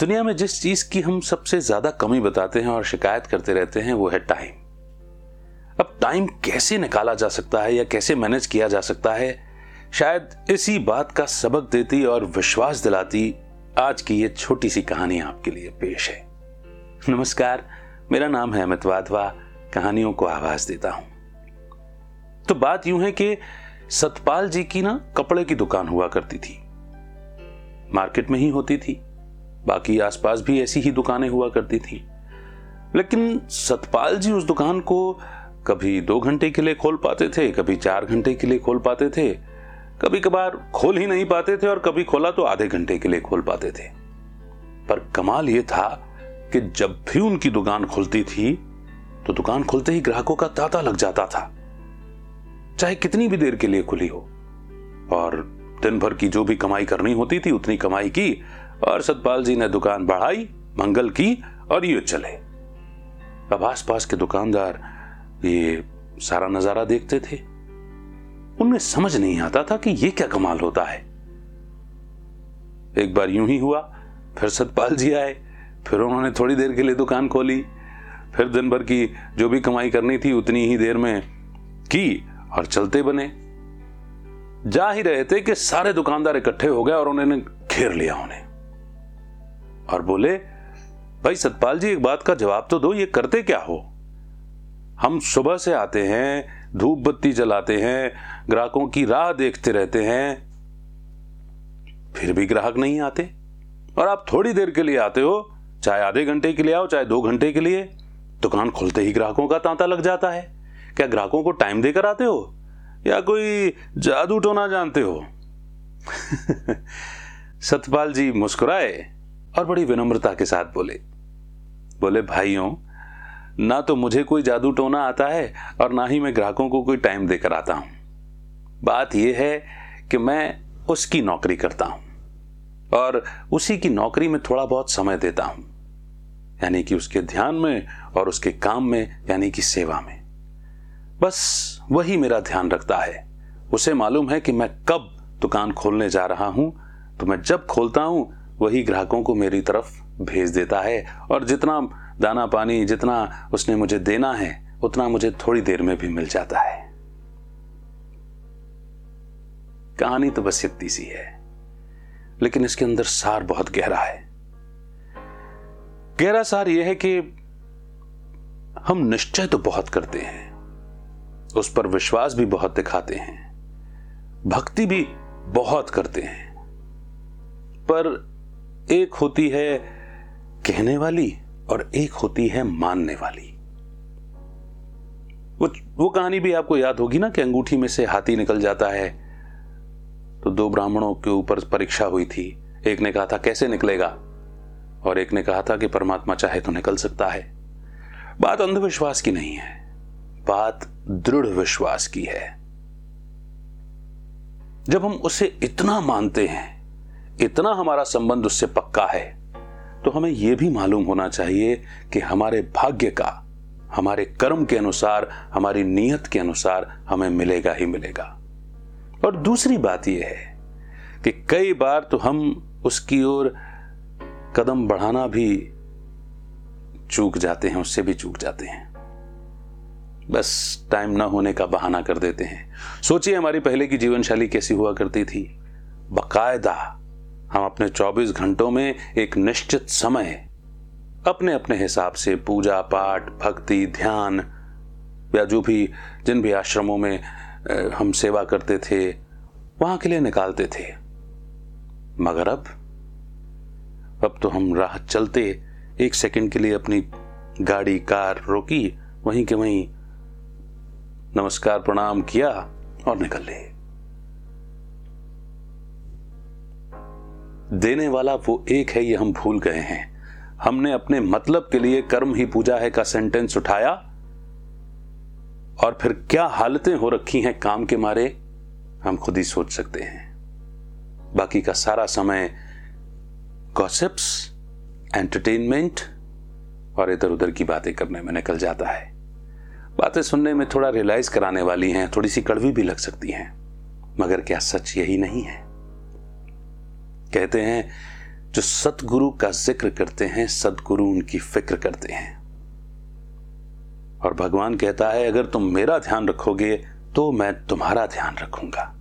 दुनिया में जिस चीज़ की हम सबसे ज़्यादा कमी बताते हैं और शिकायत करते रहते हैं, वो है टाइम अब टाइम कैसे निकाला जा सकता है या कैसे मैनेज किया जा सकता है? शायद इसी बात का सबक देती और विश्वास दिलाती आज की ये छोटी सी कहानी आपके लिए पेश है। नमस्कार, मेरा नाम है अमित वाधवा, कहानियों को आवाज़ देता हूँ। तो बात यूँ है कि सतपाल जी की ना कपड़े की दुकान हुआ करती थी। मार्केट में ही होती थी। बाकी आसपास भी ऐसी ही दुकानें हुआ करती थी। लेकिन सतपाल जी उस दुकान को कभी दो घंटे के लिए खोल पाते थे, कभी चार घंटे के लिए खोल पाते थे कभी कभार खोल ही नहीं पाते थे और कभी खोला तो आधे घंटे के लिए खोल पाते थे। पर कमाल यह था कि जब भी उनकी दुकान खुलती थी तो दुकान खुलते ही ग्राहकों का तांता लग जाता था, चाहे कितनी भी देर के लिए खुली हो। और दिन भर की जो भी कमाई करनी होती थी, उतनी कमाई की और सतपाल जी ने दुकान बढ़ाई, मंगल की, और ये चले। अब आस पास के दुकानदार ये सारा नज़ारा देखते थे। उनमें समझ नहीं आता था कि ये क्या कमाल होता है। एक बार यूँ ही हुआ, फिर सतपाल जी आए, फिर उन्होंने थोड़ी देर के लिए दुकान खोली, फिर दिन भर की जो भी कमाई करनी थी उतनी ही देर में की और चलते बने। जा ही रहे थे कि सारे दुकानदार इकट्ठे हो गए और उन्होंने घेर लिया उन्हें। और बोले, भाई सतपाल जी, एक बात का जवाब तो दो, ये करते क्या हो? हम सुबह से आते हैं, धूप बत्ती जलाते हैं, ग्राहकों की राह देखते रहते हैं। फिर भी ग्राहक नहीं आते। और आप थोड़ी देर के लिए आते हो, चाहे आधे घंटे के लिए आओ, चाहे दो घंटे के लिए। दुकान खुलते ही ग्राहकों का तांता लग जाता है। क्या ग्राहकों को टाइम देकर आते हो? या कोई जादू टोना जानते हो? सतपाल जी मुस्कुराए। और बड़ी विनम्रता के साथ बोले। बोले, भाइयों, ना तो मुझे कोई जादू टोना आता है और ना ही मैं ग्राहकों को कोई टाइम देकर आता हूँ। बात यह है कि मैं उसकी नौकरी करता हूँ और उसी की नौकरी में थोड़ा बहुत समय देता हूँ, यानी कि उसके ध्यान में और उसके काम में, यानी कि सेवा में। बस वही मेरा ध्यान रखता है। उसे मालूम है कि मैं कब दुकान खोलने जा रहा हूँ तो मैं जब खोलता हूँ वही ग्राहकों को मेरी तरफ़ भेज देता है और जितना दाना पानी जितना उसने मुझे देना है, उतना मुझे थोड़ी देर में भी मिल जाता है। कहानी तो बस इतनी सी है, लेकिन इसके अंदर सार बहुत गहरा है। गहरा सार यह है कि हम निश्चय तो बहुत करते हैं, उस पर विश्वास भी बहुत दिखाते हैं, भक्ति भी बहुत करते हैं, पर एक होती है कहने वाली और एक होती है मानने वाली। वो वो कहानी भी आपको याद होगी ना कि अंगूठी में से हाथी निकल जाता है। तो दो ब्राह्मणों के ऊपर परीक्षा हुई थी। एक ने कहा था, कैसे निकलेगा? और एक ने कहा था कि, परमात्मा चाहे तो निकल सकता है। बात अंधविश्वास की नहीं है। बात दृढ़ विश्वास की है। जब हम उसे इतना मानते हैं इतना हमारा संबंध उससे पक्का है तो हमें यह भी मालूम होना चाहिए कि हमारे भाग्य का, हमारे कर्म के अनुसार, हमारी नीयत के अनुसार हमें मिलेगा ही मिलेगा। और दूसरी बात यह है कि कई बार तो हम उसकी ओर कदम बढ़ाना भी चूक जाते हैं, उससे भी चूक जाते हैं। बस टाइम ना होने का बहाना कर देते हैं। सोचिए हमारी पहले की जीवन शैली कैसी हुआ करती थी। बकायदा हम अपने 24 घंटों में एक निश्चित समय अपने अपने हिसाब से पूजा, पाठ, भक्ति, ध्यान या जो भी, जिन भी आश्रमों में हम सेवा करते थे, वहाँ के लिए निकालते थे। मगर अब अब तो हम राह चलते एक सेकंड के लिए अपनी गाड़ी, कार रोकी, वहीं के वहीं नमस्कार, प्रणाम किया और निकल ले। देने वाला वो एक है, ये हम भूल गए हैं। हमने अपने मतलब के लिए कर्म ही पूजा है का सेंटेंस उठाया। और फिर क्या हालतें हो रखी हैं काम के मारे, हम खुद ही सोच सकते हैं। बाकी का सारा समय गॉसिप्स एंटरटेनमेंट और इधर उधर की बातें करने में निकल जाता है। बातें सुनने में थोड़ा रियलाइज़ कराने वाली हैं, थोड़ी सी कड़वी भी लग सकती हैं, मगर क्या सच यही नहीं है। कहते हैं, जो सतगुरु का ज़िक्र करते हैं, सदगुरु उनकी फ़िक्र करते हैं। और भगवान कहता है, अगर तुम मेरा ध्यान रखोगे तो मैं तुम्हारा ध्यान रखूँगा।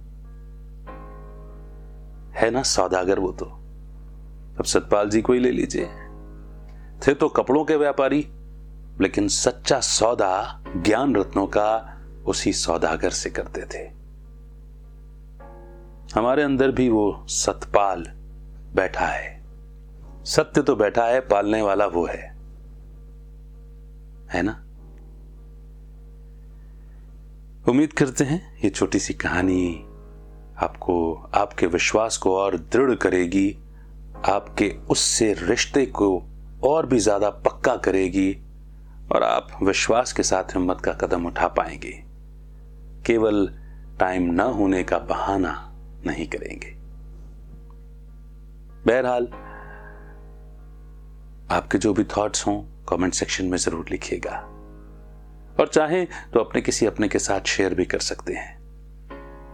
है ना सौदागर वो तो? अब सतपाल जी को ही ले लीजिए। थे तो कपड़ों के व्यापारी, लेकिन सच्चा सौदा ज्ञान रत्नों का उसी सौदागर से करते थे। हमारे अंदर भी वो सतपाल बैठा है। सत्य तो बैठा है, पालने वाला वो है। है ना? उम्मीद करते हैं ये छोटी सी कहानी आपको, आपके विश्वास को और दृढ़ करेगी, आपके उससे रिश्ते को और भी ज़्यादा पक्का करेगी और आप विश्वास के साथ हिम्मत का कदम उठा पाएँगे। केवल टाइम न होने का बहाना नहीं करेंगे। बहरहाल, आपके जो भी थॉट्स हों कमेंट सेक्शन में ज़रूर लिखिएगा। और चाहें तो अपने किसी अपने के साथ शेयर भी कर सकते हैं।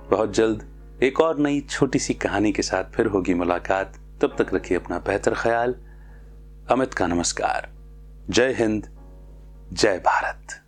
बहुत जल्द एक और नई छोटी सी कहानी के साथ फिर होगी मुलाकात। तब तक रखिए अपना बेहतर ख्याल। अमित का नमस्कार। जय हिंद, जय भारत।